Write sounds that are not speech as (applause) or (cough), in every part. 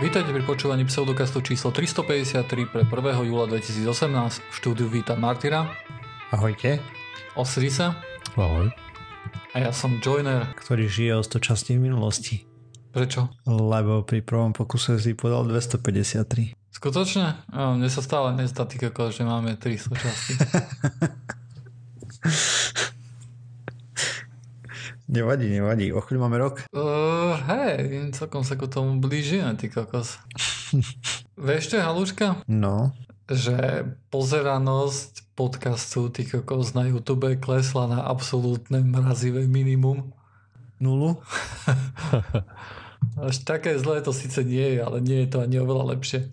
Vítajte pri počúvaní pseudokastu číslo 353 pre 1. júla 2018. V štúdiu vítam Martyra. Ahojte. Osrisa. Ahoj. A ja som Joiner. Ktorý žije o 100 častí v minulosti. Prečo? Lebo pri prvom pokuse si podal 253. Skutočne? A mne sa stále nezdá tý že máme 300 častí. (laughs) Nevadí, nevadí. O chvíľu máme rok. Uh, hej, celkom sa k tomu blížime, ty kokos. (laughs) Vieš čo je halúška? No. Že pozeranosť podcastu ty kokos na YouTube klesla na absolútne mrazivé minimum. Nulu? (laughs) Až také zlé to síce nie je, ale nie je to ani oveľa lepšie.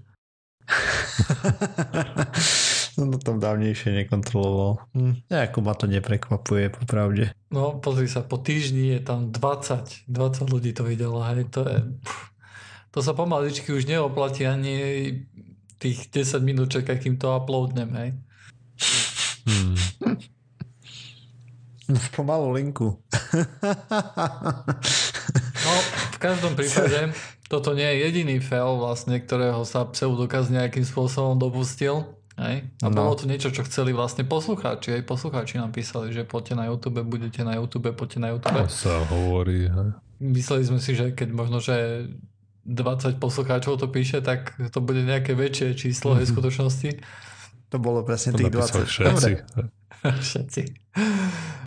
(laughs) som to tam dávnejšie nekontroloval. Hm. Nejako ma to neprekvapuje, popravde. No, pozri sa, po týždni je tam 20, 20 ľudí to videlo, hej, to je... To sa pomaličky už neoplatí ani tých 10 minút čakať, kým to uploadnem, hej. Hmm. Pomalú linku. (laughs) no, v každom prípade toto nie je jediný fail vlastne, ktorého sa pseudokaz nejakým spôsobom dopustil. Hej? A no. bolo to niečo, čo chceli vlastne poslucháči. Aj poslucháči napísali, že poďte na YouTube, budete na YouTube, poďte na YouTube. To sa hovorí. Hej. Mysleli sme si, že keď možno, že 20 poslucháčov to píše, tak to bude nejaké väčšie číslo mm-hmm. v (laughs) skutočnosti. To bolo presne to tých 20. Všetci. (laughs) všetci.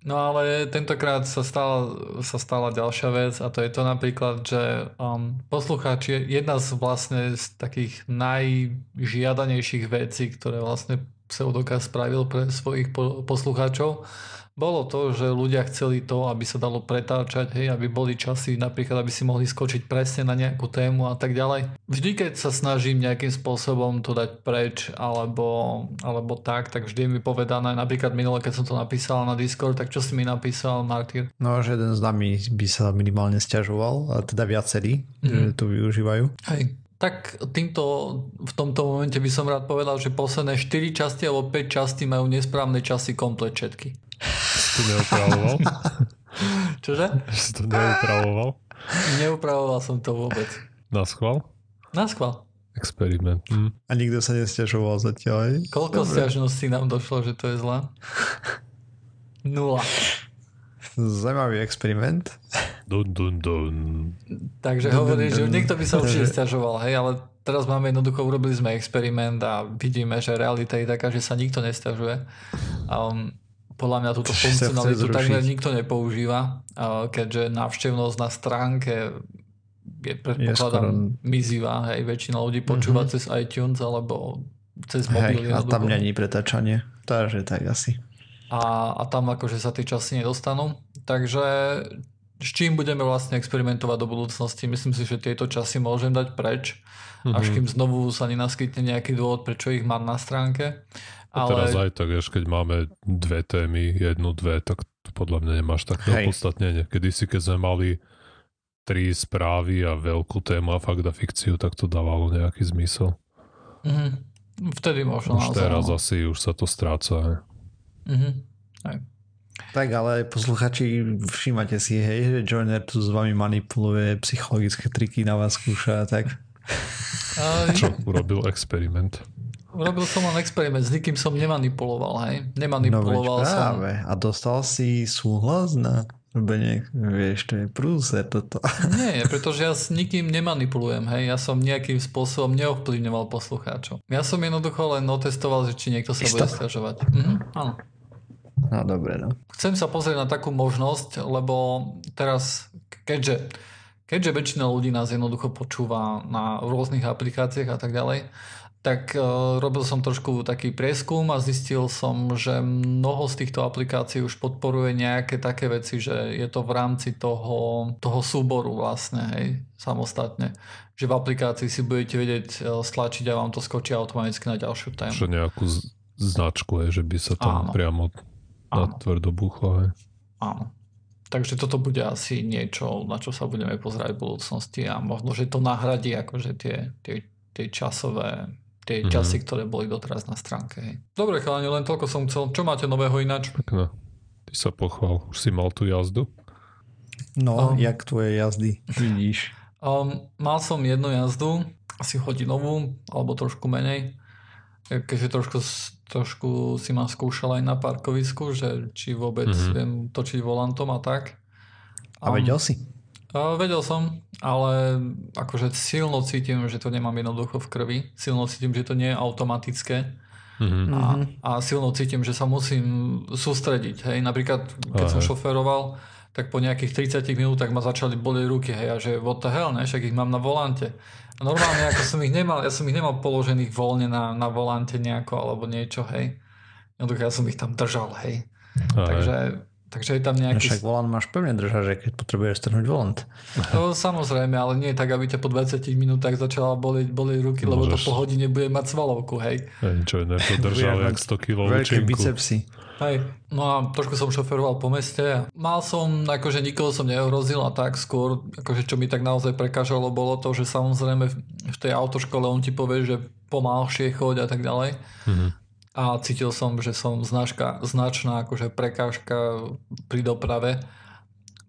No ale tentokrát sa stala, sa stala ďalšia vec a to je to napríklad, že um, poslucháči, jedna z vlastne z takých najžiadanejších vecí, ktoré vlastne Pseudokaz spravil pre svojich poslucháčov, bolo to, že ľudia chceli to, aby sa dalo pretáčať, hej, aby boli časy, napríklad, aby si mohli skočiť presne na nejakú tému a tak ďalej. Vždy, keď sa snažím nejakým spôsobom to dať preč, alebo, alebo tak, tak vždy je mi povedané, napríklad minule, keď som to napísal na Discord, tak čo si mi napísal, Martyr? No, že jeden z nami by sa minimálne stiažoval, a teda viacerí, mm-hmm. že to využívajú. Hej. Tak týmto, v tomto momente by som rád povedal, že posledné 4 časti alebo 5 časti majú nesprávne časy komplet všetky to neupravoval? (laughs) Čože? Že si to neupravoval? Neupravoval som to vôbec. Na schvál? Na schvál. Experiment. Hm. A nikto sa nestiažoval zatiaľ, aj? Koľko stiažností nám došlo, že to je zlé? Nula. Zajímavý experiment. Dun, dun, dun. Takže hovorí, že niekto by sa určite stiažoval, hej, ale teraz máme jednoducho, urobili sme experiment a vidíme, že realita je taká, že sa nikto nestiažuje. Um, podľa mňa túto funkcionalitu takmer nikto nepoužíva, keďže návštevnosť na stránke je predpokladám skoro... mizivá, hej, väčšina ľudí počúva mm-hmm. cez iTunes alebo cez mobil. Hej, a tam není pretáčanie, takže tak asi. A, a tam akože sa tie časy nedostanú. Takže s čím budeme vlastne experimentovať do budúcnosti? Myslím si, že tieto časy môžem dať preč, mm-hmm. až kým znovu sa nenaskytne nejaký dôvod, prečo ich mám na stránke. Ale... teraz aj tak, vieš, keď máme dve témy, jednu, dve, tak podľa mňa nemáš také opodstatnenie. Kedy si, keď sme mali tri správy a veľkú tému a fakt a fikciu, tak to dávalo nejaký zmysel. Mm-hmm. Vtedy možno. Už teraz no. asi už sa to stráca. Mm-hmm. Aj. Tak ale posluchači, všímate si, hej, že Joiner tu s vami manipuluje psychologické triky na vás skúša, tak? (laughs) Čo urobil experiment? Urobil som len experiment, s nikým som nemanipuloval, hej. Nemanipuloval no, práve. som. A dostal si súhlas na robenie, vieš, to je prúser toto. (laughs) Nie, pretože ja s nikým nemanipulujem, hej. Ja som nejakým spôsobom neovplyvňoval poslucháčov. Ja som jednoducho len otestoval, že či niekto sa Isto? bude stiažovať. Mhm, áno. No dobre, no. Chcem sa pozrieť na takú možnosť, lebo teraz, keďže keďže väčšina ľudí nás jednoducho počúva na rôznych aplikáciách a tak ďalej, tak uh, robil som trošku taký prieskum a zistil som, že mnoho z týchto aplikácií už podporuje nejaké také veci, že je to v rámci toho, toho súboru vlastne, hej, samostatne. Že v aplikácii si budete vedieť uh, stlačiť a vám to skočí automaticky na ďalšiu tému. Že nejakú z- značku, hej, že by sa tam Áno. priamo na tvrdo buchlo, hej. Áno. Takže toto bude asi niečo, na čo sa budeme pozerať v budúcnosti a možno, že to nahradí akože tie, tie, tie časové tie mm-hmm. časy, ktoré boli doteraz na stránke. Hej. Dobre, chalani, len toľko som chcel. Čo máte nového ináč? Pekne. Ty sa pochval. Už si mal tú jazdu? No, um, jak tvoje jazdy, vidíš. Um, mal som jednu jazdu asi hodinovú, alebo trošku menej. Keďže trošku, trošku si ma skúšal aj na parkovisku, že či vôbec mm-hmm. viem točiť volantom a tak. A vedel si? Vedel som, ale akože silno cítim, že to nemám jednoducho v krvi. Silno cítim, že to nie je automatické. Mm-hmm. A, a silno cítim, že sa musím sústrediť. Hej. Napríklad, keď Aha. som šoferoval, tak po nejakých 30 minútach ma začali bolieť ruky, hej, a že what the hell, ne, však ich mám na volante. A normálne, ako som ich nemal, ja som ich nemal položených voľne na, na volante nejako, alebo niečo, hej. Jednoducho ja som ich tam držal, hej. Aj. Takže, takže je tam nejaký... No však volant máš pevne držať, že keď potrebuješ strhnúť volant. To samozrejme, ale nie tak, aby ťa po 20 minútach začala bolieť, bolieť ruky, Môžeš... lebo to po hodine bude mať svalovku, hej. Hej, čo je, to držal jak 100 kg Veľké bicepsy. Hej, no a trošku som šoferoval po meste mal som, akože nikoho som neohrozil a tak skôr, akože čo mi tak naozaj prekážalo bolo to, že samozrejme v tej autoškole on ti povie, že pomalšie choď a tak ďalej. Mm-hmm. A cítil som, že som značka, značná akože prekážka pri doprave.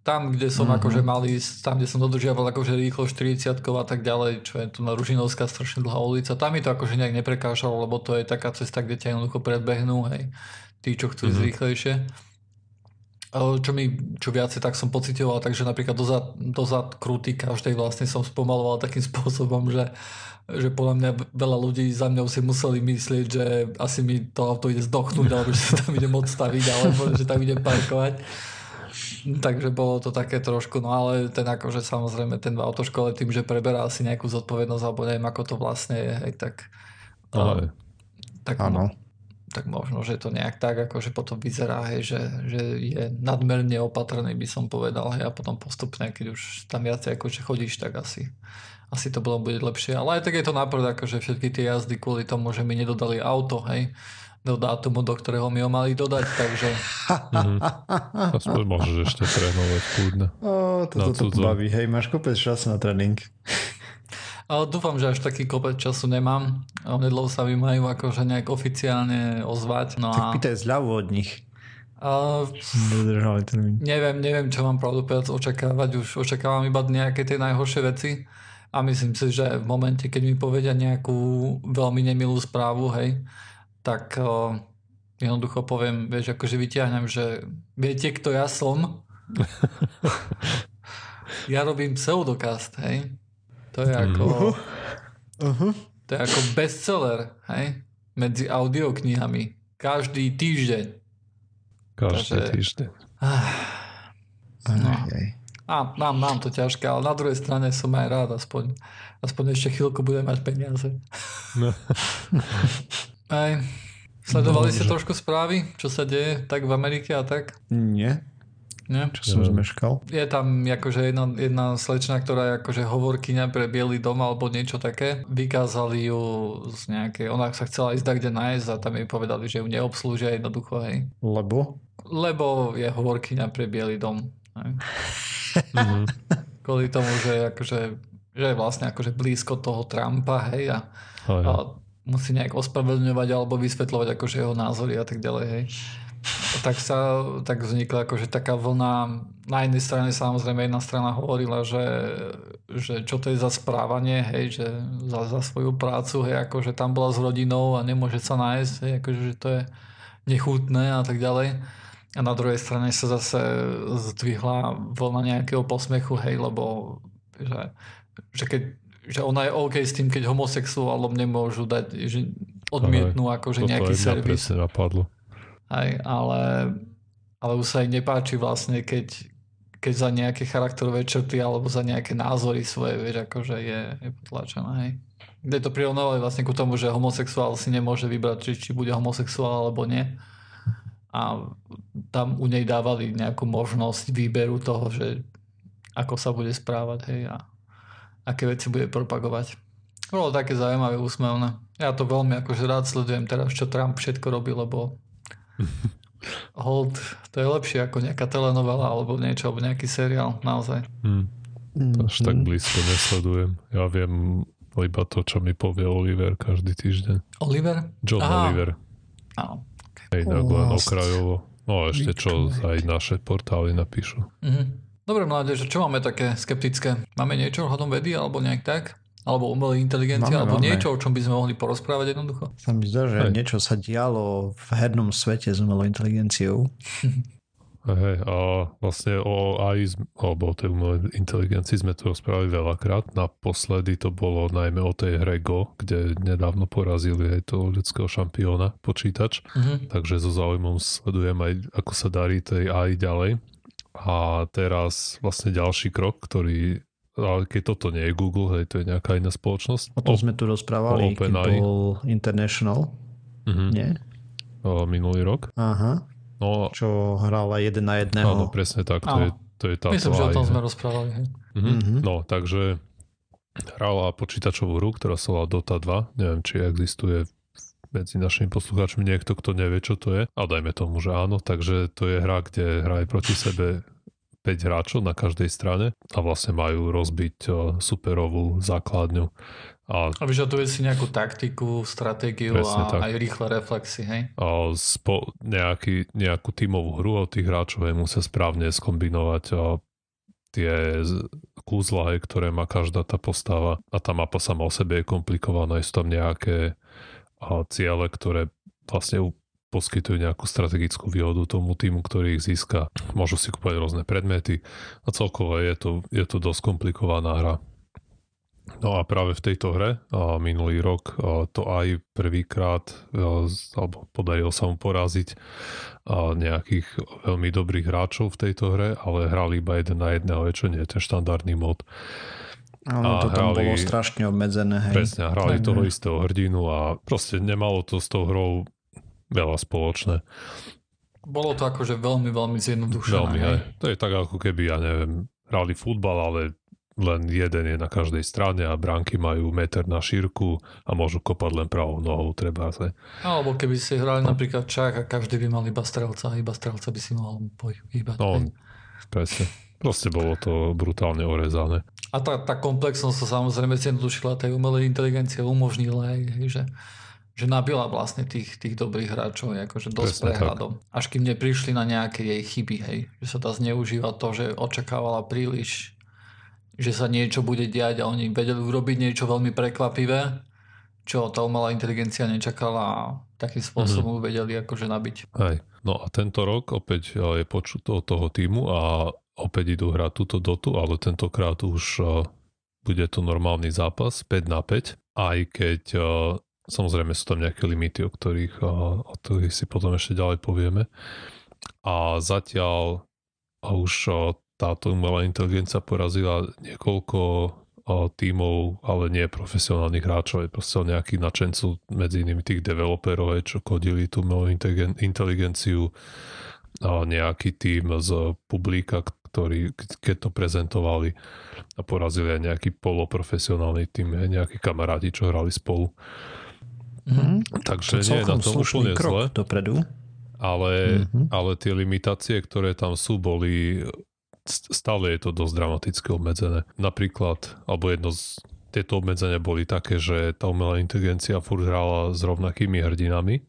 Tam, kde som mm-hmm. akože mal ísť, tam, kde som dodržiaval akože rýchlo 40 a tak ďalej, čo je tu na Ružinovská strašne dlhá ulica, tam mi to akože nejak neprekážalo, lebo to je taká cesta, kde ťa jednoducho predbehnú, hej tí, čo chcú mm-hmm. rýchlejšie. Čo mi, čo viacej tak som pocitoval, takže napríklad dozad, dozad krúty každej vlastne som spomaloval takým (laughs) spôsobom, že, že podľa mňa veľa ľudí za mňou si museli myslieť, že asi mi to auto ide zdochnúť, alebo že sa tam idem odstaviť, alebo že tam idem parkovať. Takže bolo to také trošku, no ale ten akože samozrejme ten v autoškole tým, že preberá si nejakú zodpovednosť, alebo neviem ako to vlastne je, hej, tak... Ale... Tak, no tak možno, že to nejak tak, akože potom vyzerá, hej, že, že je nadmerne opatrný, by som povedal, hej, a potom postupne, keď už tam viacej akože chodíš, tak asi, asi to bolo bude lepšie. Ale aj tak je to náprd, akože všetky tie jazdy kvôli tomu, že mi nedodali auto, hej, do dátumu, do ktorého mi ho mali dodať, takže... mm-hmm. Aspoň môžeš ešte trénovať kľudne. Ó, toto to baví, hej, máš kopec času na tréning. Ale dúfam, že až taký kopec času nemám. Onedlho sa mi majú akože nejak oficiálne ozvať. No tak a... pýtaj zľavu od nich. Uh, neviem, neviem, čo mám pravdu povedať očakávať. Už očakávam iba nejaké tie najhoršie veci. A myslím si, že v momente, keď mi povedia nejakú veľmi nemilú správu, hej, tak uh, jednoducho poviem, vieš, akože vyťahnem, že viete, kto ja som? (laughs) ja robím pseudokast, hej. To je ako... Uh-huh. To je ako bestseller, hej? Medzi audioknihami. Každý týždeň. Každý Takže... týždeň. Ah, no. A mám, mám to ťažké, ale na druhej strane som aj rád, aspoň, aspoň ešte chvíľku budem mať peniaze. No. aj, sledovali no, ste trošku správy, čo sa deje tak v Amerike a tak? Nie. Nie? Čo som zmeškal. Je tam akože jedna, jedna slečna, ktorá je akože hovorkyňa pre Bielý dom alebo niečo také. Vykázali ju z nejakej, ona sa chcela ísť kde nájsť a tam jej povedali, že ju neobslúžia jednoducho, hej. Lebo? Lebo je hovorkyňa pre Bielý dom. (laughs) Mhm. Kvôli tomu, že, akože, že je vlastne akože blízko toho Trumpa, hej, a, a musí nejak ospravedlňovať alebo vysvetľovať akože jeho názory a tak ďalej, hej tak sa tak vznikla akože taká vlna. Na jednej strane samozrejme jedna strana hovorila, že, že čo to je za správanie, hej, že za, za svoju prácu, hej, akože tam bola s rodinou a nemôže sa nájsť, hej, akože že to je nechutné a tak ďalej. A na druhej strane sa zase zdvihla vlna nejakého posmechu, hej, lebo že, že keď že ona je OK s tým, keď homosexuálom nemôžu dať, že odmietnú akože nejaký servis. napadlo. Aj, ale, ale už sa aj nepáči vlastne, keď, keď za nejaké charakterové črty alebo za nejaké názory svoje, vieš, akože je, je potlačená, hej. Kde to prirovnovali vlastne ku tomu, že homosexuál si nemôže vybrať, či, či bude homosexuál alebo nie. A tam u nej dávali nejakú možnosť výberu toho, že ako sa bude správať, hej, a aké veci bude propagovať. Bolo také zaujímavé, úsmevné. Ja to veľmi akože rád sledujem teraz, čo Trump všetko robí, lebo (laughs) Hold, to je lepšie ako nejaká telenovela alebo niečo, alebo nejaký seriál, naozaj. Hmm. Až tak blízko nesledujem. Ja viem iba to, čo mi povie Oliver každý týždeň. Oliver? John Aha. Oliver. Áno. Hej, len okrajovo. No a ešte čo aj naše portály napíšu. Mm-hmm. Dobre mládež, čo máme také skeptické? Máme niečo hodom vedy alebo nejak tak? Alebo umelej inteligencie, alebo máme. niečo, o čom by sme mohli porozprávať jednoducho? Sa mi zdá, že Hej. niečo sa dialo v hernom svete s umelou inteligenciou. (laughs) Hej, a vlastne o AI, alebo o tej umelej inteligencii sme to rozprávali veľakrát. Naposledy to bolo najmä o tej hre Go, kde nedávno porazili aj toho ľudského šampióna počítač. Mm-hmm. Takže so záujmom sledujem aj, ako sa darí tej AI ďalej. A teraz vlastne ďalší krok, ktorý ale keď toto nie je Google, hej, to je nejaká iná spoločnosť. O tom sme tu rozprávali, keď bol International, mm-hmm. nie? O, minulý rok. Aha. No, čo hrála jeden na jedného. Áno, presne tak, to, je, to je táto Myslím, že o tom sme rozprávali. Hej. Mm-hmm. Mm-hmm. No, takže hrála počítačovú hru, ktorá sa volá Dota 2. Neviem, či existuje medzi našimi poslucháčmi niekto, kto nevie, čo to je. A dajme tomu, že áno. Takže to je hra, kde hraje proti sebe 5 hráčov na každej strane a vlastne majú rozbiť superovú základňu. A, a vyžaduje si nejakú taktiku, stratégiu a tak. aj rýchle reflexy, hej? A spo, nejaký, nejakú tímovú hru od tých hráčov hej, musia správne skombinovať a tie kúzla, hej, ktoré má každá tá postava a tá mapa sama o sebe je komplikovaná, sú tam nejaké a ciele, ktoré vlastne poskytujú nejakú strategickú výhodu tomu týmu, ktorý ich získa. Môžu si kúpať rôzne predmety a celkovo je to, je to dosť komplikovaná hra. No a práve v tejto hre a minulý rok a to aj prvýkrát alebo podarilo sa mu poraziť a nejakých veľmi dobrých hráčov v tejto hre, ale hrali iba jeden na jedného, čo nie je ten štandardný mod. Áno, to tam hrali, bolo strašne obmedzené. Hej. Presne, hrali toho istého hrdinu a proste nemalo to s tou hrou veľa spoločné. Bolo to akože veľmi, veľmi zjednodušené. Veľmi, hej. To je tak ako keby, ja neviem, hrali futbal, ale len jeden je na každej strane a bránky majú meter na šírku a môžu kopať len pravou nohou, treba sa. Alebo keby si hrali no. napríklad čak a každý by mal iba strelca iba strelca by si mohol pohybať. No, presne. Proste bolo to brutálne orezané. A tá, tá komplexnosť sa samozrejme zjednodušila tej umelej inteligencie umožnila aj, že že nabila vlastne tých, tých dobrých hráčov akože dosť Presne prehľadom. Tak. Až kým neprišli na nejaké jej chyby, hej. Že sa tá zneužíva to, že očakávala príliš, že sa niečo bude diať a oni vedeli urobiť niečo veľmi prekvapivé, čo tá umelá inteligencia nečakala a takým spôsobom mm-hmm. vedeli akože nabiť. Hej. No a tento rok opäť je počuť od toho týmu a opäť idú hrať túto dotu, ale tentokrát už bude to normálny zápas 5 na 5, aj keď Samozrejme sú tam nejaké limity, o ktorých, o ktorých si potom ešte ďalej povieme. A zatiaľ a už táto umelá inteligencia porazila niekoľko tímov, ale nie profesionálnych hráčov, je proste nejakých načencov, medzi inými tých developerov, čo kodili tú umelú inteligenciu, a nejaký tým z publika, ktorí keď to prezentovali a porazili aj nejaký poloprofesionálny tým, nejakí kamaráti, čo hrali spolu. Mm-hmm. Takže to nie je na tom úplne zle. Dopredu. Ale, mm-hmm. ale tie limitácie, ktoré tam sú, boli stále je to dosť dramaticky obmedzené. Napríklad, alebo jedno z tieto obmedzenia boli také, že tá umelá inteligencia furt hrála s rovnakými hrdinami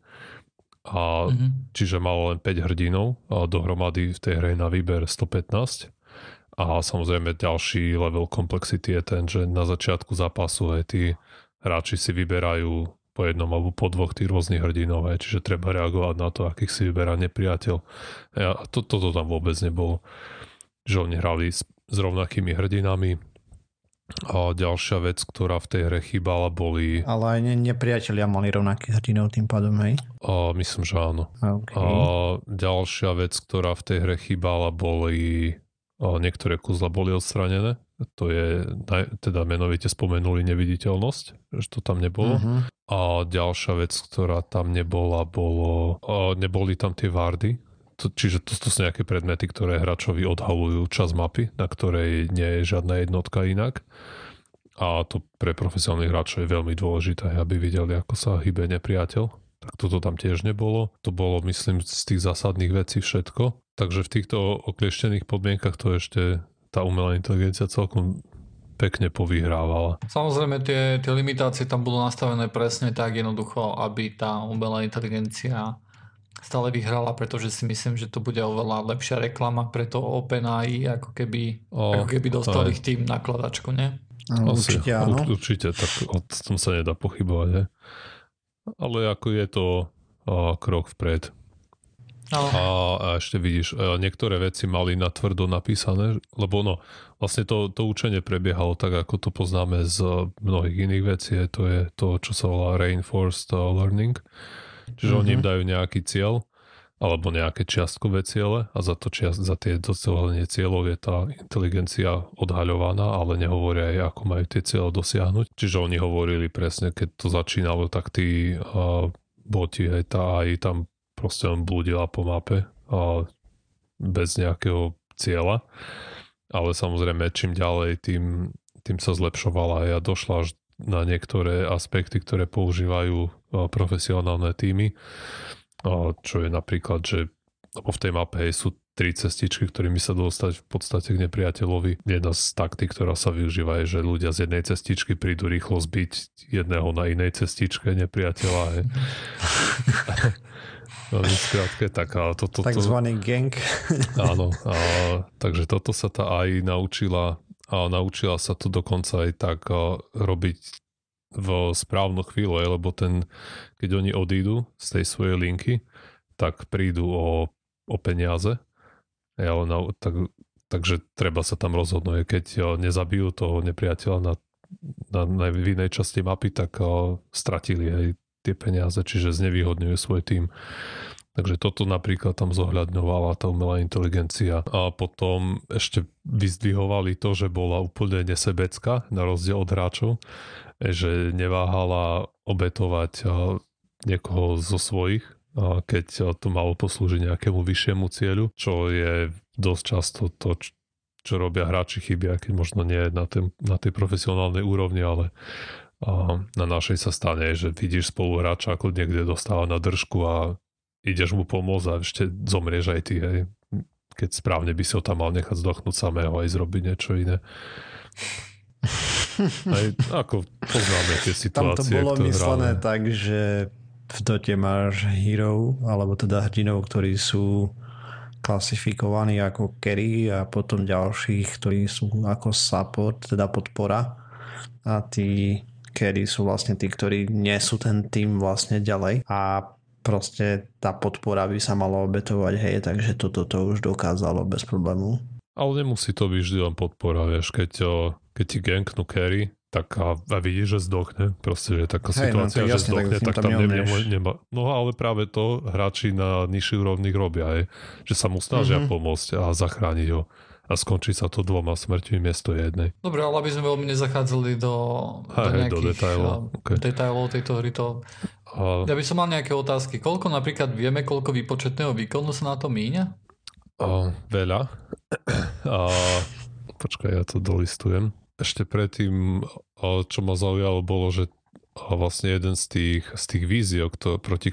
a mm-hmm. čiže malo len 5 hrdinov a dohromady v tej hre na výber 115 a samozrejme ďalší level komplexity je ten, že na začiatku zápasu aj tí hráči si vyberajú po jednom alebo po dvoch tých rôznych hrdinov, aj, čiže treba reagovať na to, akých si vyberá nepriateľ. A to, toto tam vôbec nebolo. Že oni hrali s, s rovnakými hrdinami. A ďalšia vec, ktorá v tej hre chýbala, boli... Ale aj ne, nepriatelia mali rovnakých hrdinov tým pádom, hej? A myslím, že áno. Okay. A ďalšia vec, ktorá v tej hre chýbala, boli... A niektoré kuzla boli odstranené, to je, teda menovite spomenuli neviditeľnosť, že to tam nebolo. Uh-huh. A ďalšia vec, ktorá tam nebola, bolo, neboli tam tie vardy, to, čiže to, to sú nejaké predmety, ktoré hráčovi odhalujú čas mapy, na ktorej nie je žiadna jednotka inak. A to pre profesionálnych hráčov je veľmi dôležité, aby videli, ako sa hýbe nepriateľ. Tak toto tam tiež nebolo. To bolo, myslím, z tých zásadných vecí všetko. Takže v týchto oklieštených podmienkach to ešte tá umelá inteligencia celkom pekne povyhrávala. Samozrejme tie, tie limitácie tam budú nastavené presne tak jednoducho, aby tá umelá inteligencia stále vyhrala, pretože si myslím, že to bude oveľa lepšia reklama pre to OpenAI, ako keby, o, ako keby dostali aj. tým nakladačku, nie? Asi, určite áno. Určite, tak o tom sa nedá pochybovať. Je. Ale ako je to a, krok vpred. No. A, a ešte vidíš, e, niektoré veci mali na tvrdo napísané, lebo no, vlastne to, to učenie prebiehalo tak, ako to poznáme z mnohých iných vecí. To je to, čo sa volá reinforced learning. Čiže mm-hmm. oni im mhm. dajú nejaký cieľ alebo nejaké čiastkové ciele a za, to čiast, za tie docelenie cieľov je tá inteligencia odhaľovaná, ale nehovoria aj, ako majú tie cieľe dosiahnuť. Čiže oni hovorili presne, keď to začínalo, tak tí uh, boti, aj tá aj tam proste len blúdila po mape uh, bez nejakého cieľa. Ale samozrejme, čím ďalej, tým, tým sa zlepšovala a ja došla až na niektoré aspekty, ktoré používajú uh, profesionálne týmy čo je napríklad, že v tej mape sú tri cestičky, ktorými sa dostať v podstate k nepriateľovi. Jedna z taktík, ktorá sa využíva, je, že ľudia z jednej cestičky prídu rýchlo zbiť jedného na inej cestičke nepriateľa. (laughs) Veľmi skrátke, tak a toto... To, Takzvaný gang. (laughs) Áno, a, takže toto sa tá aj naučila a naučila sa to dokonca aj tak a, robiť v správnu chvíľu, lebo ten, keď oni odídu z tej svojej linky, tak prídu o, o peniaze. Ja, na, tak, takže treba sa tam rozhodnúť. Keď nezabijú toho nepriateľa na, na, na v inej časti mapy, tak o, stratili aj tie peniaze, čiže znevýhodňujú svoj tým. Takže toto napríklad tam zohľadňovala tá umelá inteligencia. A potom ešte vyzdvihovali to, že bola úplne nesebecká, na rozdiel od hráčov že neváhala obetovať niekoho zo svojich, keď to malo poslúžiť nejakému vyššiemu cieľu, čo je dosť často to, čo robia hráči chyby, keď možno nie na, tém, na tej profesionálnej úrovni, ale na našej sa stane, že vidíš spoluhráča, ako niekde dostáva na držku a ideš mu pomôcť a ešte zomrieš aj ty, hej. keď správne by si ho tam mal nechať zdochnúť samého aj zrobiť niečo iné. (laughs) Aj, ako poznáme tie situácie. Tam to bolo myslené hráme. tak, že v dote máš hero, alebo teda hrdinov, ktorí sú klasifikovaní ako carry a potom ďalších, ktorí sú ako support, teda podpora. A tí carry sú vlastne tí, ktorí nie sú ten tým vlastne ďalej. A proste tá podpora by sa mala obetovať, hej, takže toto to už dokázalo bez problému. Ale nemusí to byť vždy len podpora, vieš, keď keď ti ganknú carry, tak a, a vidíš, že zdochne. Proste, je taká Hej, no, situácia, no, že jasne, zdochne, tak, tak tam nemá, nemá. No ale práve to hráči na nižších úrovních robia, aj, že sa mu snažia mm-hmm. pomôcť a zachrániť ho. A skončí sa to dvoma smrťmi miesto jednej. Dobre, ale aby sme veľmi nezachádzali do, do nejakých do detailov. Okay. detailov tejto hry, to... A... Ja by som mal nejaké otázky. Koľko napríklad vieme, koľko výpočetného výkonu sa na to míňa? A, veľa. A, počkaj, ja to dolistujem ešte predtým, čo ma zaujalo, bolo, že vlastne jeden z tých, z tých víziev, ktoré, proti,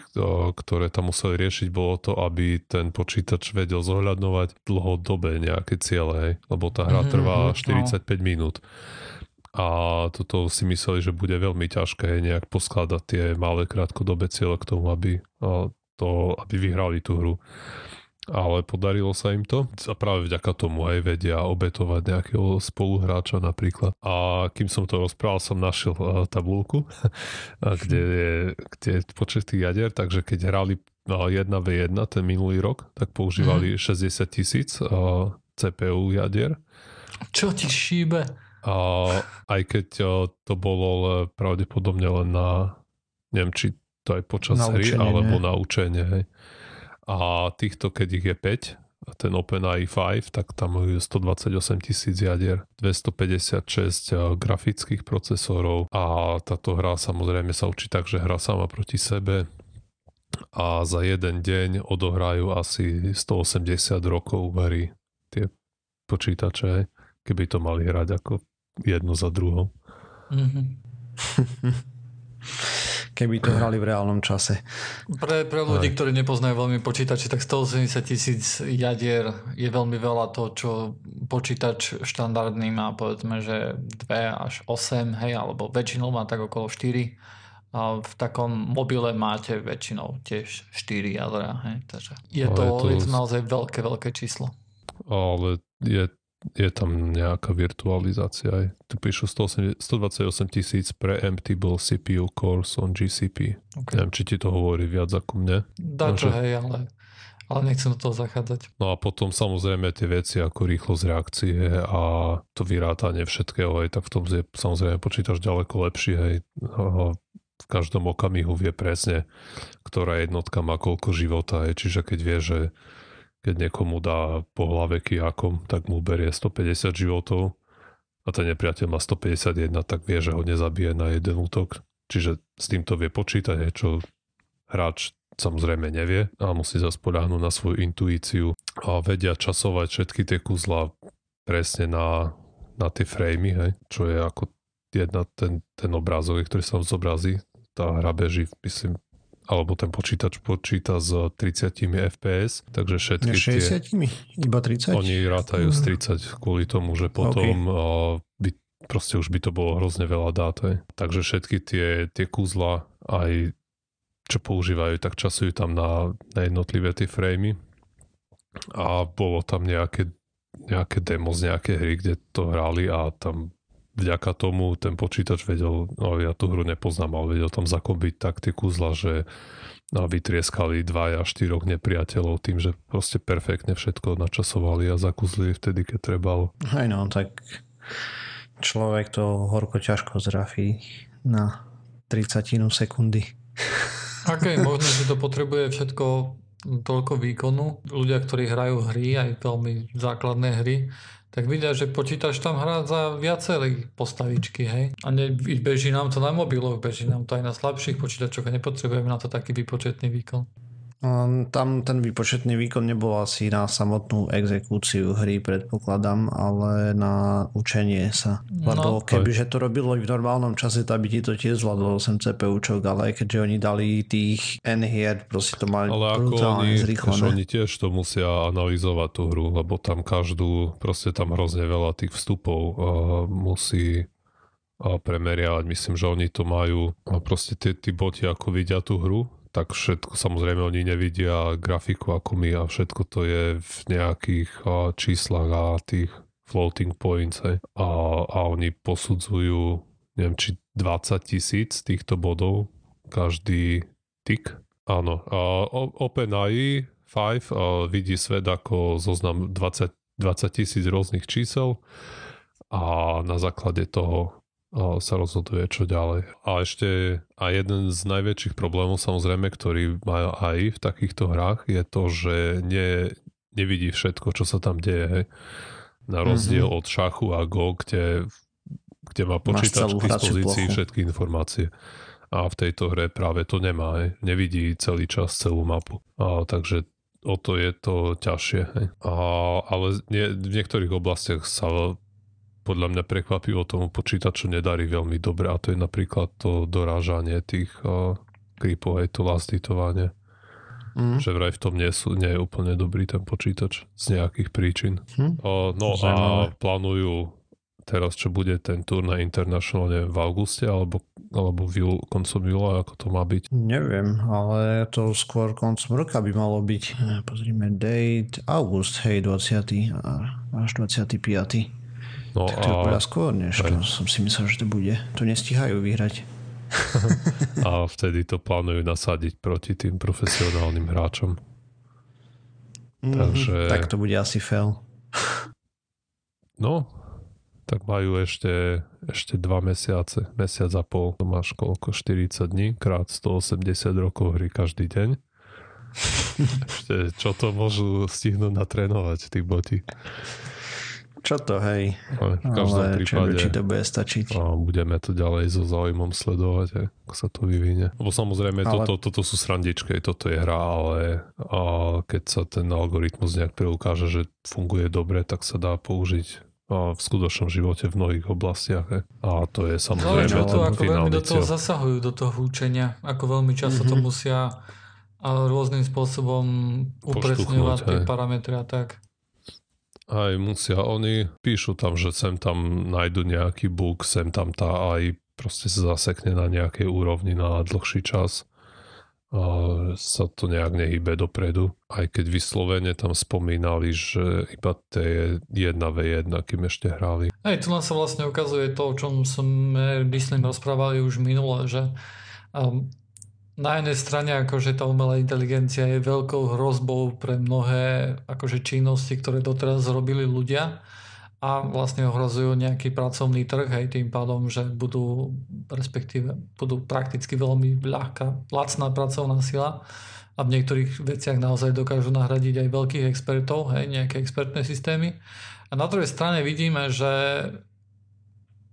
ktoré tam museli riešiť, bolo to, aby ten počítač vedel zohľadnovať dlhodobé nejaké ciele, hej? lebo tá hra mm-hmm, trvá 45 no. minút. A toto si mysleli, že bude veľmi ťažké nejak poskladať tie malé krátkodobé ciele k tomu, aby, to, aby vyhrali tú hru ale podarilo sa im to a práve vďaka tomu aj vedia obetovať nejakého spoluhráča napríklad. A kým som to rozprával, som našiel uh, tabulku, (laughs) kde je, kde je počet tých jadier, takže keď hrali 1v1 ten minulý rok, tak používali mm. 60 tisíc uh, CPU jadier. Čo ti šíbe? A aj keď uh, to bolo pravdepodobne len na neviem, či to aj počas hry, alebo na učenie. Hej a týchto, keď ich je 5, ten OpenAI 5, tak tam je 128 tisíc jadier, 256 eh, grafických procesorov a táto hra samozrejme sa učí tak, že hra sama proti sebe a za jeden deň odohrajú asi 180 rokov hry tie počítače, keby to mali hrať ako jedno za druhou. Mm-hmm. (laughs) keby to hrali v reálnom čase. Pre, pre ľudí, ktorí nepoznajú veľmi počítače, tak 180 tisíc jadier je veľmi veľa to, čo počítač štandardný má povedzme, že 2 až 8, hej, alebo väčšinou má tak okolo 4. A v takom mobile máte väčšinou tiež 4 jadra, hej, takže je to, je to, je to naozaj veľké, veľké číslo. Ale je je tam nejaká virtualizácia aj. Tu píšu 128 tisíc preemptible CPU cores on GCP. Okay. Neviem, či ti to hovorí viac ako mne. Dá to, hej, ale, ale nechcem do toho zachádzať. No a potom samozrejme tie veci ako rýchlosť reakcie a to vyrátanie všetkého, aj tak v tom je samozrejme počítač ďaleko lepší, hej. V každom okamihu vie presne, ktorá jednotka má koľko života, hej. čiže keď vie, že keď niekomu dá po hlave kijakom, tak mu berie 150 životov a ten nepriateľ má 151, tak vie, že ho nezabije na jeden útok. Čiže s týmto vie počítať, čo hráč samozrejme nevie a musí sa spoľahnúť na svoju intuíciu a vedia časovať všetky tie kuzla presne na, na tie framey, hej, čo je ako jedna, ten, ten obrázok, ktorý sa zobrazí. Tá hra beží, myslím, alebo ten počítač počíta s 30 fps, takže všetky 60? tie... Iba 30? Oni rátajú z 30 kvôli tomu, že potom okay. by, proste už by to bolo hrozne veľa dát. Takže všetky tie, tie kúzla aj čo používajú, tak časujú tam na, na jednotlivé tie framey a bolo tam nejaké, nejaké demo z nejaké hry, kde to hrali a tam vďaka tomu ten počítač vedel, no ja tú hru nepoznám, ale vedel tam zakombiť taktiku zla, že no, vytrieskali dvaja, štyroch nepriateľov tým, že proste perfektne všetko načasovali a zakúzli vtedy, keď trebalo. Hej no, tak človek to horko ťažko zrafí na 30 sekundy. (laughs) Okay, možno, že to potrebuje všetko toľko výkonu. Ľudia, ktorí hrajú hry, aj veľmi základné hry, tak vidia, že počítač tam hrá za viaceré postavičky, hej. A ne, beží nám to na mobiloch, beží nám to aj na slabších počítačoch a nepotrebujeme na to taký výpočetný výkon. Tam ten výpočetný výkon nebol asi na samotnú exekúciu hry, predpokladám, ale na učenie sa. Lebo no, kebyže to robilo v normálnom čase, tak by ti to tiež zvládlo 8 CPUčok, ale keďže oni dali tých N hier, proste to mali ale brutálne oni, zrýchlené. oni tiež to musia analyzovať tú hru, lebo tam každú, proste tam hrozne veľa tých vstupov uh, musí a premeriavať. Myslím, že oni to majú a proste tie, tí boti ako vidia tú hru, tak všetko, samozrejme oni nevidia grafiku ako my a všetko to je v nejakých číslach a tých floating points hej. A, a oni posudzujú neviem, či 20 tisíc týchto bodov každý tik. Áno, a OpenAI 5 a vidí svet ako zoznam 20, 20 tisíc rôznych čísel a na základe toho sa rozhoduje, čo ďalej. A ešte a jeden z najväčších problémov samozrejme, ktorý majú aj v takýchto hrách, je to, že nie, nevidí všetko, čo sa tam deje. Na rozdiel mm-hmm. od šachu a go, kde, kde má počítač k dispozícii všetky informácie. A v tejto hre práve to nemá. Hej. Nevidí celý čas celú mapu. A, takže o to je to ťažšie. Hej. A, ale nie, v niektorých oblastiach sa podľa mňa prekvapivo tomu počítaču nedarí veľmi dobre a to je napríklad to dorážanie tých uh, creepov, aj to lastitovanie. Mm. Že vraj v tom nie, sú, nie je úplne dobrý ten počítač z nejakých príčin. Mm. Uh, no Zajímavé. a plánujú teraz, čo bude ten na International neviem, v auguste alebo, alebo v júl, koncom júla, ako to má byť? Neviem, ale to skôr koncom roka by malo byť. Pozrime date, august, hej, 20. až 25. No tak to a... je oveľa skôr, než to som si myslel, že to bude. To nestíhajú vyhrať. (laughs) a vtedy to plánujú nasadiť proti tým profesionálnym hráčom. Mm, Takže... Tak to bude asi fail. no, tak majú ešte, ešte dva mesiace, mesiac a pol. To máš koľko? 40 dní krát 180 rokov hry každý deň. (laughs) ešte čo to môžu stihnúť natrénovať, tí boti. Čo to, hej. Ale v každom Ale prípade, či to bude stačiť. A budeme to ďalej so záujmom sledovať, ako sa to vyvinie. Lebo samozrejme, ale... toto, toto sú srandičky, toto je hra, ale a keď sa ten algoritmus nejak preukáže, že funguje dobre, tak sa dá použiť a v skutočnom živote v mnohých oblastiach. He. A to je samozrejme no, to, ako veľmi do toho zasahujú, do toho učenia. Ako veľmi často mm-hmm. to mhm. musia a rôznym spôsobom upresňovať tie parametre a tak. Aj musia oni, píšu tam, že sem tam nájdu nejaký bug, sem tam tá aj proste sa zasekne na nejakej úrovni na dlhší čas. a sa to nejak nehybe dopredu. Aj keď vyslovene tam spomínali, že iba to je 1v1, kým ešte hrali. Aj tu nás sa vlastne ukazuje to, o čom sme, myslím, rozprávali už minule, že um, na jednej strane akože tá umelá inteligencia je veľkou hrozbou pre mnohé akože činnosti, ktoré doteraz robili ľudia a vlastne ohrozujú nejaký pracovný trh aj tým pádom, že budú respektíve budú prakticky veľmi ľahká, lacná pracovná sila a v niektorých veciach naozaj dokážu nahradiť aj veľkých expertov, hej, nejaké expertné systémy. A na druhej strane vidíme, že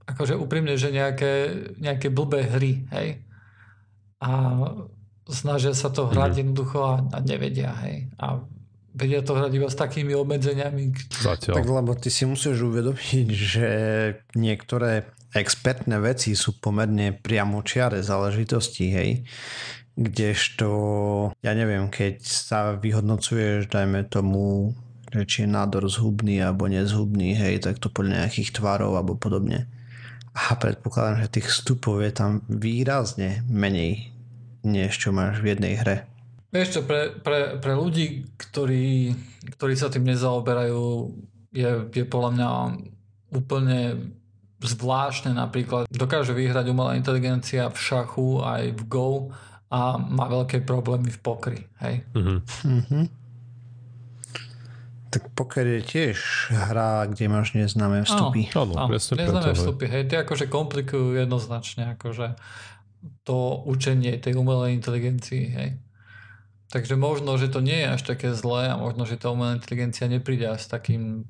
akože úprimne, že nejaké, nejaké blbé hry, hej, a snažia sa to hrať mm-hmm. jednoducho a, a nevedia, hej. A vedia to hrať iba s takými obmedzeniami. Zatiaľ. Tak lebo ty si musíš uvedomiť, (laughs) že niektoré expertné veci sú pomerne priamočiare záležitosti, hej. Kdežto, ja neviem, keď sa vyhodnocuješ, dajme tomu, že či je nádor zhubný alebo nezhubný, hej, tak to podľa nejakých tvarov alebo podobne. A predpokladám, že tých vstupov je tam výrazne menej, než čo máš v jednej hre. Vieš čo, pre, pre, pre ľudí, ktorí, ktorí sa tým nezaoberajú, je, je podľa mňa úplne zvláštne napríklad. Dokáže vyhrať umelá inteligencia v šachu aj v Go a má veľké problémy v pokry. Hej? Uh-huh. Uh-huh. Tak poker je tiež hra, kde máš neznáme vstupy. Áno, áno presne neznáme preto, vstupy. Hej, tie akože komplikujú jednoznačne akože to učenie tej umelej inteligencii. Hej. Takže možno, že to nie je až také zlé a možno, že tá umelá inteligencia nepríde až s takým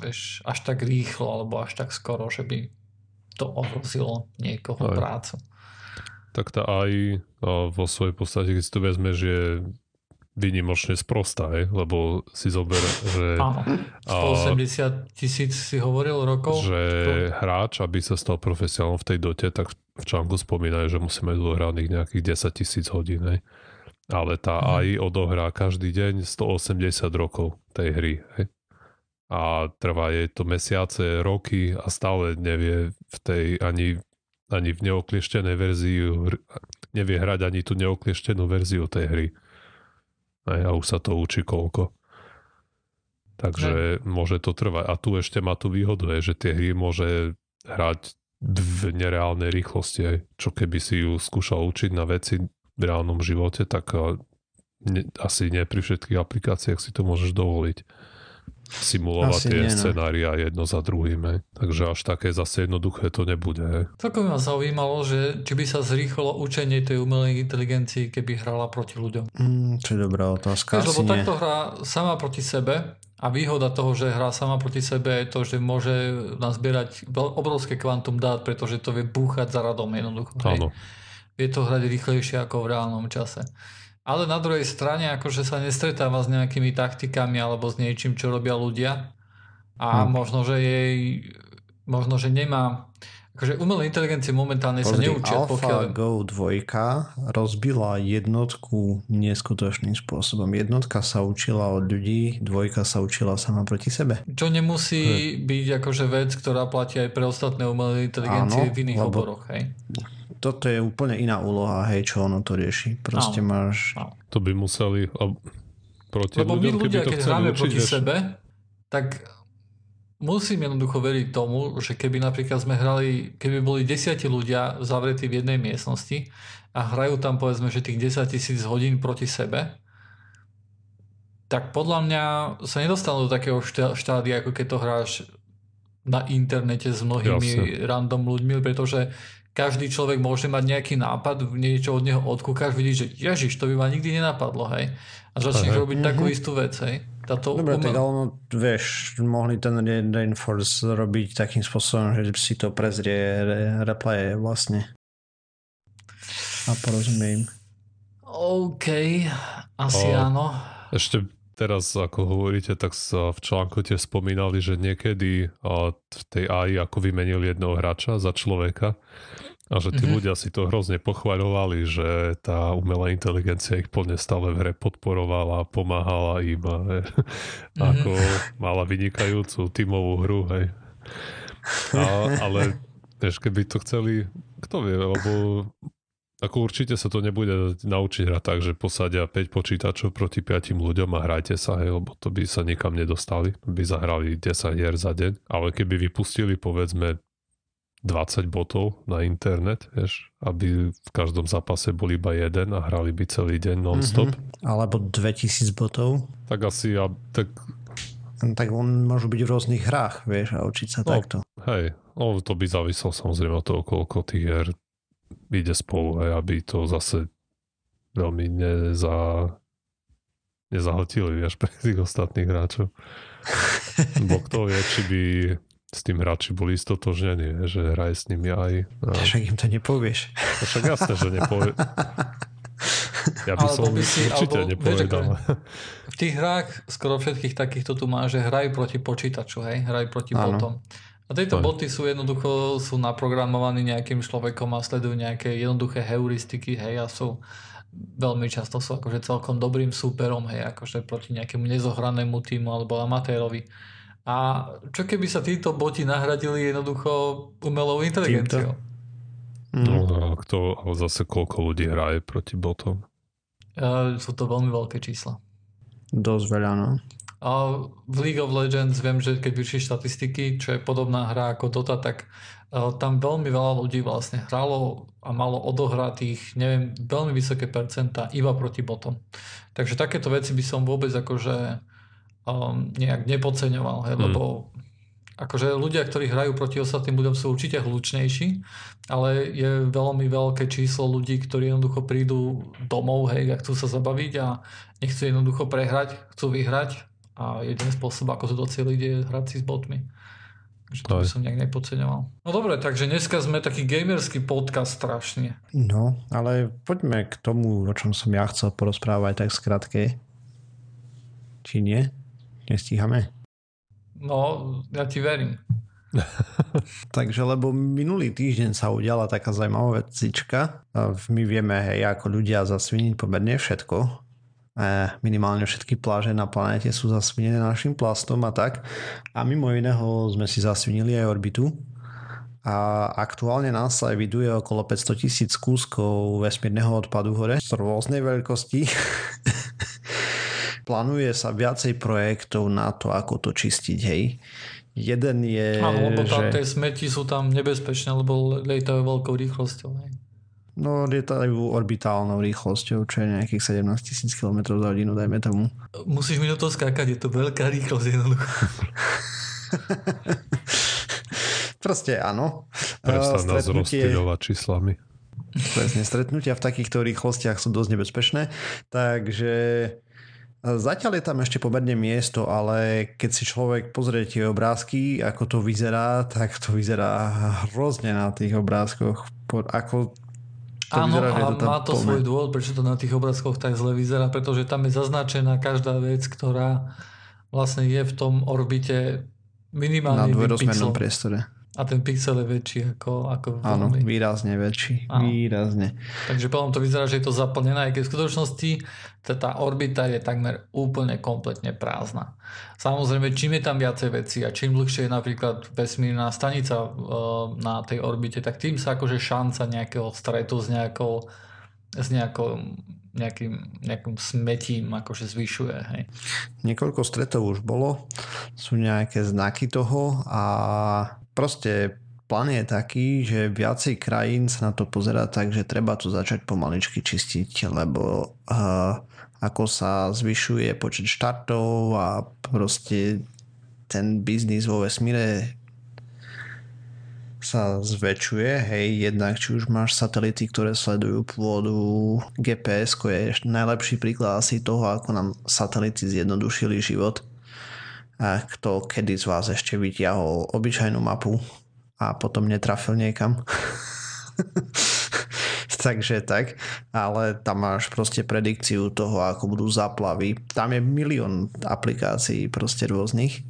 vieš, až tak rýchlo alebo až tak skoro, že by to ohrozilo niekoho aj. prácu. Tak tá aj vo svojej podstate, keď si to vezme, že vynimočne sprostá, hej? lebo si zober, že... Áno, 180 tisíc si hovoril rokov. Že hráč, aby sa stal profesionálom v tej dote, tak v článku spomínajú, že musí mať dohraných nejakých 10 tisíc hodín. Hej? Ale tá hmm. AI odohrá každý deň 180 rokov tej hry. Hej? A trvá jej to mesiace, roky a stále nevie v tej ani, ani v neoklieštenej verzii nevie hrať ani tú neoklieštenú verziu tej hry. A už sa to učí koľko. Takže ne. môže to trvať. A tu ešte má tú výhodu, že tie hry môže hrať v nereálnej rýchlosti. Čo keby si ju skúšal učiť na veci v reálnom živote, tak ne, asi nie pri všetkých aplikáciách si to môžeš dovoliť simulovať Asi tie nie, no. scenária jedno za druhým. Takže až také zase jednoduché to nebude. Celkom ma zaujímalo, že či by sa zrýchlo učenie tej umelej inteligencii, keby hrala proti ľuďom. Mm, čo je dobrá otázka. Vieš, lebo nie. takto hrá sama proti sebe a výhoda toho, že hrá sama proti sebe je to, že môže nazbierať obrovské kvantum dát, pretože to vie búchať za radom jednoducho. Áno. Vie to hrať rýchlejšie ako v reálnom čase ale na druhej strane akože sa nestretáva s nejakými taktikami alebo s niečím, čo robia ľudia a hmm. možno, že jej možno, že nemá akože umelé inteligencie momentálne Pozri, sa neučia. AlphaGo pokiaľ... 2 rozbila jednotku neskutočným spôsobom. Jednotka sa učila od ľudí, dvojka sa učila sama proti sebe. Čo nemusí hmm. byť akože vec, ktorá platí aj pre ostatné umelé inteligencie Áno, v iných lebo... oboroch. Hej? toto je úplne iná úloha, hej, čo ono to rieši. Proste no. máš... No. To by museli... Proti Lebo ľuďom, my ľudia, keď hráme proti sebe, tak musím jednoducho veriť tomu, že keby napríklad sme hrali, keby boli desiati ľudia zavretí v jednej miestnosti a hrajú tam povedzme, že tých 10 tisíc hodín proti sebe, tak podľa mňa sa nedostanú do takého štádia, ako keď to hráš na internete s mnohými Jasne. random ľuďmi, pretože každý človek môže mať nejaký nápad, niečo od neho odkúkaš, vidíš, že ježiš, to by ma nikdy nenapadlo, hej. A začneš robiť mm-hmm. takú istú vec, hej. Táto Dobre, umel... tak ale no, vieš, mohli ten Reinforce robiť takým spôsobom, že si to prezrie re, replay vlastne. A porozumiem. OK, asi o, áno. Ešte teraz, ako hovoríte, tak sa v článku tiež spomínali, že niekedy v tej AI ako vymenili jedného hráča za človeka a že tí mm-hmm. ľudia si to hrozne pochvaľovali, že tá umelá inteligencia ich plne stále v hre podporovala, pomáhala im a mm-hmm. ako mala vynikajúcu tímovú hru, hej. A, ale vieš, keby to chceli, kto vie, lebo Ako určite sa to nebude naučiť hrať tak, že posadia 5 počítačov proti 5 ľuďom a hrajte sa, hej, lebo to by sa nikam nedostali. By zahrali 10 hier za deň. Ale keby vypustili povedzme 20 botov na internet, vieš, aby v každom zápase bol iba jeden a hrali by celý deň non-stop. Mm-hmm. Alebo 2000 botov. Tak asi, ja, tak... Tak on môžu byť v rôznych hrách, vieš, a učiť sa no, takto. Hej, no to by záviselo samozrejme od toho, koľko tých hier ide spolu, hej, aby to zase veľmi neza, nezahltili, vieš, pre tých ostatných hráčov. (laughs) Bo kto vie, či by s tým hráči boli istotožnení, že hraje s nimi aj... A... Však im to nepovieš. No však jasné, že nepovie. Ja by som by si, určite alebo, nepovedal. Vieš, v tých hrách skoro všetkých takýchto tu má, že hrajú proti počítaču, hej, hrajú proti Áno. botom. A tieto boty sú jednoducho sú naprogramovaní nejakým človekom a sledujú nejaké jednoduché heuristiky, hej, a sú veľmi často sú akože celkom dobrým súperom, hej, akože proti nejakému nezohranému týmu alebo amatérovi. A čo keby sa títo boti nahradili jednoducho umelou inteligenciou? Mm. No a kto, ale zase koľko ľudí hraje proti botom? Uh, sú to veľmi veľké čísla. Dosť veľa, no. V League of Legends viem, že keď vyšli štatistiky, čo je podobná hra ako Dota, tak uh, tam veľmi veľa ľudí vlastne hralo a malo odohratých, neviem, veľmi vysoké percenta iba proti botom. Takže takéto veci by som vôbec akože um, nejak nepodceňoval, hej, mm. lebo akože ľudia, ktorí hrajú proti ostatným ľuďom sú určite hlučnejší, ale je veľmi veľké číslo ľudí, ktorí jednoducho prídu domov, hej, a chcú sa zabaviť a nechcú jednoducho prehrať, chcú vyhrať a jeden spôsob, ako to docieliť, je hrať si s botmi. Takže to by som nejak nepodceňoval. No dobre, takže dneska sme taký gamerský podcast strašne. No, ale poďme k tomu, o čom som ja chcel porozprávať tak skratke. Či nie? Nestíhame? No, ja ti verím. (laughs) Takže lebo minulý týždeň sa udiala taká zaujímavá vecička. My vieme, hej, ako ľudia zasviniť pomerne všetko minimálne všetky pláže na planéte sú zasvinené našim plastom a tak. A mimo iného sme si zasvinili aj orbitu. A aktuálne NASA eviduje okolo 500 tisíc kúskov vesmírneho odpadu hore z rôznej veľkosti. (laughs) Plánuje sa viacej projektov na to, ako to čistiť, hej. Jeden je... Áno, lebo že... tie smeti sú tam nebezpečné, lebo lietajú veľkou rýchlosťou. Hej. No, lietajú orbitálnou rýchlosťou, čo je nejakých 17 tisíc km za hodinu, dajme tomu. Musíš mi do toho skákať, je to veľká rýchlosť jednoducho. (laughs) Proste áno. Prestan nás rozptýľovať číslami. Presne, stretnutia v takýchto rýchlostiach sú dosť nebezpečné, takže Zatiaľ je tam ešte pomerne miesto, ale keď si človek pozrie tie obrázky, ako to vyzerá, tak to vyzerá hrozne na tých obrázkoch. Ako to Áno, vyzerá, a to má to plné. svoj dôvod, prečo to na tých obrázkoch tak zle vyzerá, pretože tam je zaznačená každá vec, ktorá vlastne je v tom orbite minimálne na dvojrozmernom priestore. A ten pixel je väčší ako, ako Áno, výrazne väčší. Áno. Výrazne. Takže potom to vyzerá, že je to zaplnené, aj keď v skutočnosti tá orbita je takmer úplne kompletne prázdna. Samozrejme, čím je tam viacej veci a čím dlhšie je napríklad vesmírna stanica uh, na tej orbite, tak tým sa akože šanca nejakého stretu s nejakou s nejakou nejakým, nejakým smetím akože zvyšuje. Hej. Niekoľko stretov už bolo, sú nejaké znaky toho a proste plán je taký, že viacej krajín sa na to pozera tak, že treba to začať pomaličky čistiť, lebo uh, ako sa zvyšuje počet štartov a proste ten biznis vo vesmíre sa zväčšuje, hej, jednak či už máš satelity, ktoré sledujú pôdu, GPS je najlepší príklad asi toho, ako nám satelity zjednodušili život. Kto kedy z vás ešte vytiahol obyčajnú mapu a potom netrafil niekam. (laughs) Takže tak, ale tam máš proste predikciu toho, ako budú zaplavy. Tam je milión aplikácií proste rôznych.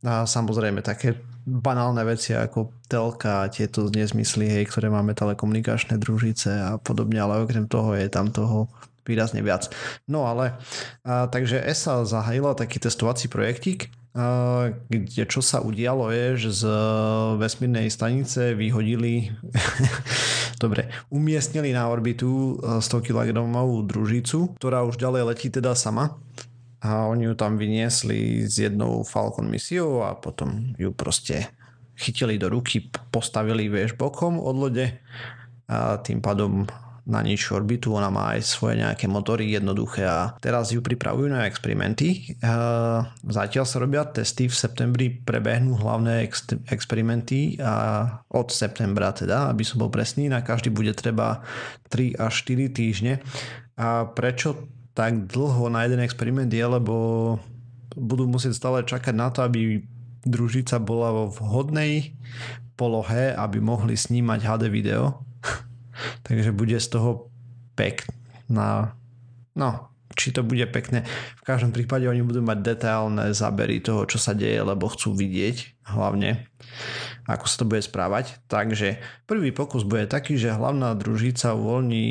A samozrejme také banálne veci ako telka a tieto nezmysly, hej, ktoré máme telekomunikačné družice a podobne, ale okrem toho je tam toho výrazne viac. No ale, a, takže ESA zahajila taký testovací projektík kde čo sa udialo je, že z vesmírnej stanice vyhodili (laughs) dobre, umiestnili na orbitu 100 kg družicu, ktorá už ďalej letí teda sama a oni ju tam vyniesli s jednou Falcon misiou a potom ju proste chytili do ruky, postavili vieš bokom od lode a tým pádom na nižšiu orbitu, ona má aj svoje nejaké motory jednoduché a teraz ju pripravujú na experimenty. Zatiaľ sa robia testy, v septembri prebehnú hlavné ex- experimenty a od septembra teda, aby som bol presný, na každý bude treba 3 až 4 týždne. A prečo tak dlho na jeden experiment je, lebo budú musieť stále čakať na to, aby družica bola vo vhodnej polohe, aby mohli snímať HD video Takže bude z toho pekná, no, či to bude pekné. V každom prípade oni budú mať detailné zábery toho, čo sa deje, lebo chcú vidieť hlavne, ako sa to bude správať. Takže prvý pokus bude taký, že hlavná družica uvoľní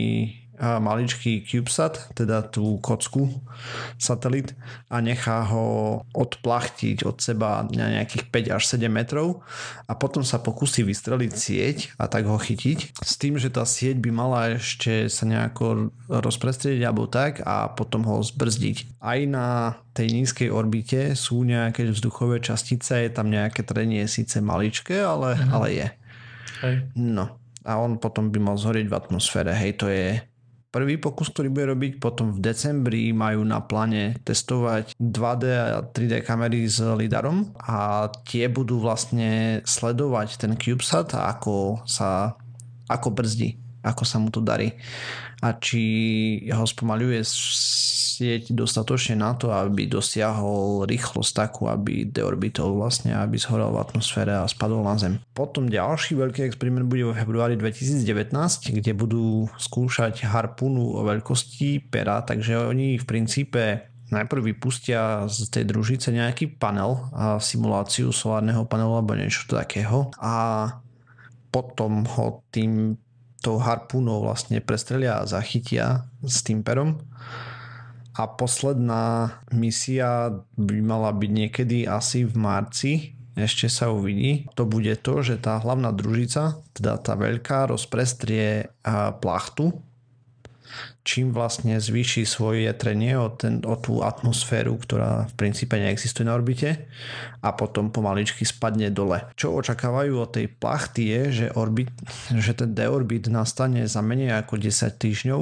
maličký CubeSat, teda tú kocku satelit a nechá ho odplachtiť od seba na nejakých 5 až 7 metrov a potom sa pokusí vystreliť sieť a tak ho chytiť s tým, že tá sieť by mala ešte sa nejako rozprestrieť alebo tak a potom ho zbrzdiť. Aj na tej nízkej orbite sú nejaké vzduchové častice, je tam nejaké trenie síce maličké, ale, mhm. ale je. Hej. No a on potom by mal zhorieť v atmosfére. Hej, to je prvý pokus, ktorý bude robiť, potom v decembri majú na pláne testovať 2D a 3D kamery s lidarom a tie budú vlastne sledovať ten CubeSat a ako sa ako brzdí, ako sa mu to darí a či ho spomaľuje sieť dostatočne na to, aby dosiahol rýchlosť takú, aby deorbitol vlastne, aby zhorel v atmosfére a spadol na Zem. Potom ďalší veľký experiment bude vo februári 2019, kde budú skúšať harpunu o veľkosti pera, takže oni v princípe najprv vypustia z tej družice nejaký panel a simuláciu solárneho panelu alebo niečo takého a potom ho tým tou harpúnou vlastne prestrelia a zachytia s tým perom. A posledná misia by mala byť niekedy asi v marci, ešte sa uvidí. To bude to, že tá hlavná družica, teda tá veľká, rozprestrie plachtu čím vlastne zvýši svoje jetrenie o, ten, o tú atmosféru, ktorá v princípe neexistuje na orbite a potom pomaličky spadne dole. Čo očakávajú od tej plachty je, že, orbit, že ten deorbit nastane za menej ako 10 týždňov,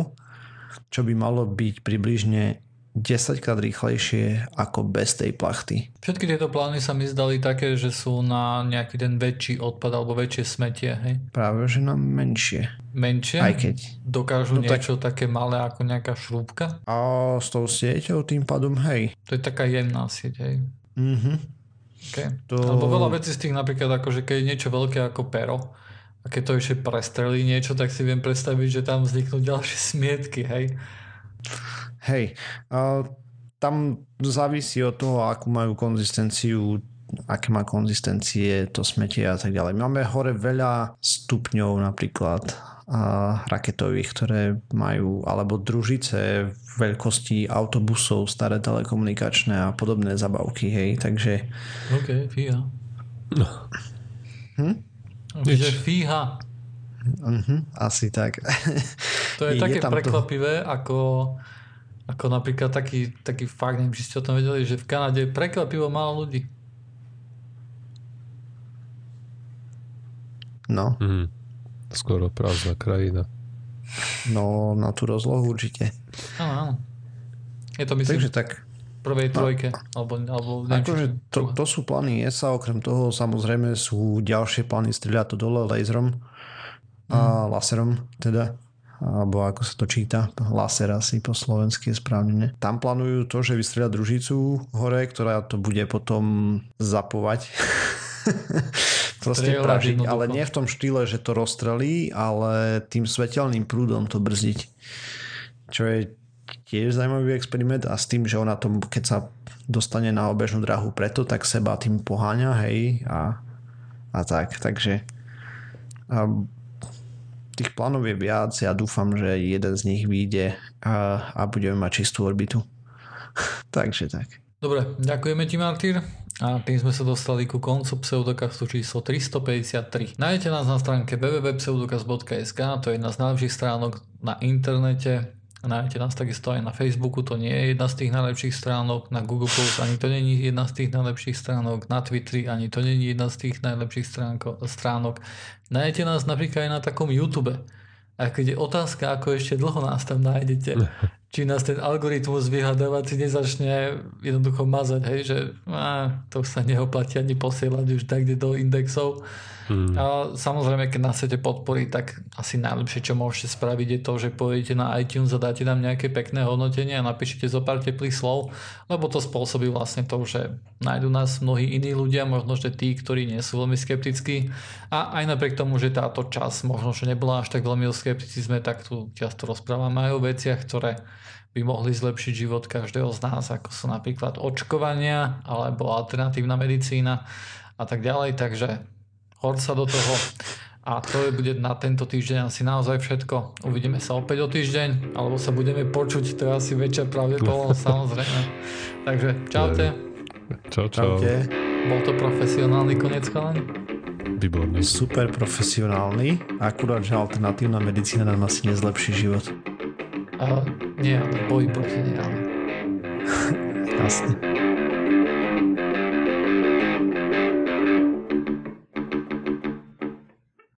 čo by malo byť približne 10 krát rýchlejšie ako bez tej plachty. Všetky tieto plány sa mi zdali také, že sú na nejaký ten väčší odpad alebo väčšie smetie, hej? Práve, že na menšie. Menšie? Aj keď. Dokážu no niečo tak... také malé ako nejaká šrúbka? A s tou sieťou tým pádom, hej. To je taká jemná sieť, hej? Mhm. Okay. To... Alebo veľa vecí z tých napríklad, akože keď je niečo veľké ako pero, a keď to ešte prestrelí niečo, tak si viem predstaviť, že tam vzniknú ďalšie smietky, hej. Hej, uh, tam závisí od toho, akú majú konzistenciu aké má konzistencie to smetie a tak ďalej. Máme hore veľa stupňov napríklad a raketových, ktoré majú, alebo družice veľkosti autobusov, staré telekomunikačné a podobné zabavky, hej, takže... OK, fíha. Hm? Že fíha. Uh-huh, asi tak. To je, je také prekvapivé, to... ako ako napríklad taký, taký fakt, neviem, či ste o tom vedeli, že v Kanade prekvapivo málo ľudí. No. Mm. Skoro prázdna krajina. No, na tú rozlohu určite. Áno, áno. Je to myslím Takže tak. prvej trojke. No, alebo, alebo neviem, akože to, to, sú plány ESA, okrem toho samozrejme sú ďalšie plány strieľať to dole laserom mm. a mhm. laserom teda alebo ako sa to číta, laser asi po slovensky je správne. Ne? Tam plánujú to, že vystrelia družicu hore, ktorá to bude potom zapovať. (laughs) Proste pražiť, ale nie v tom štýle, že to rozstrelí, ale tým svetelným prúdom to brzdiť. Čo je tiež zaujímavý experiment a s tým, že ona to, keď sa dostane na obežnú drahu preto, tak seba tým poháňa, hej, a, a tak. Takže a tých plánov je viac, ja dúfam, že jeden z nich vyjde a, a budeme mať čistú orbitu. (laughs) Takže tak. Dobre, ďakujeme ti Martyr A tým sme sa dostali ku koncu pseudokastu číslo 353. Nájdete nás na stránke www.pseudokast.sk, to je jedna z najlepších stránok na internete. Nájdete nás takisto aj na Facebooku, to nie je jedna z tých najlepších stránok, na Google Plus ani to nie je jedna z tých najlepších stránok, na Twitteri ani to nie je jedna z tých najlepších stránko, stránok. Nájdete nás napríklad aj na takom YouTube. A keď je otázka, ako ešte dlho nás tam nájdete, (laughs) či nás ten algoritmus vyhľadávací nezačne jednoducho mazať, hej, že á, to sa neoplatí ani posielať už tak do indexov. Hmm. A samozrejme, keď nás chcete podporiť, tak asi najlepšie, čo môžete spraviť je to, že pôjdete na iTunes a dáte nám nejaké pekné hodnotenie a napíšete zo pár teplých slov, lebo to spôsobí vlastne to, že nájdu nás mnohí iní ľudia, možno, že tí, ktorí nie sú veľmi skeptickí a aj napriek tomu, že táto čas možno, že nebola až tak veľmi o skepticizme, tak tu často rozprávame aj o veciach, ktoré by mohli zlepšiť život každého z nás, ako sú napríklad očkovania alebo alternatívna medicína a tak ďalej. Takže hod sa do toho. A to je bude na tento týždeň asi naozaj všetko. Uvidíme sa opäť o týždeň, alebo sa budeme počuť, to je asi väčšia pravdepodobnosť (laughs) samozrejme. Takže čaute. Čau, čau. Čaute. Bol to profesionálny koniec chalani? Výborný. Super profesionálny, akurát, že alternatívna medicína nám asi nezlepší život. Uh, nie, ale boj proti nej, ale... Jasne.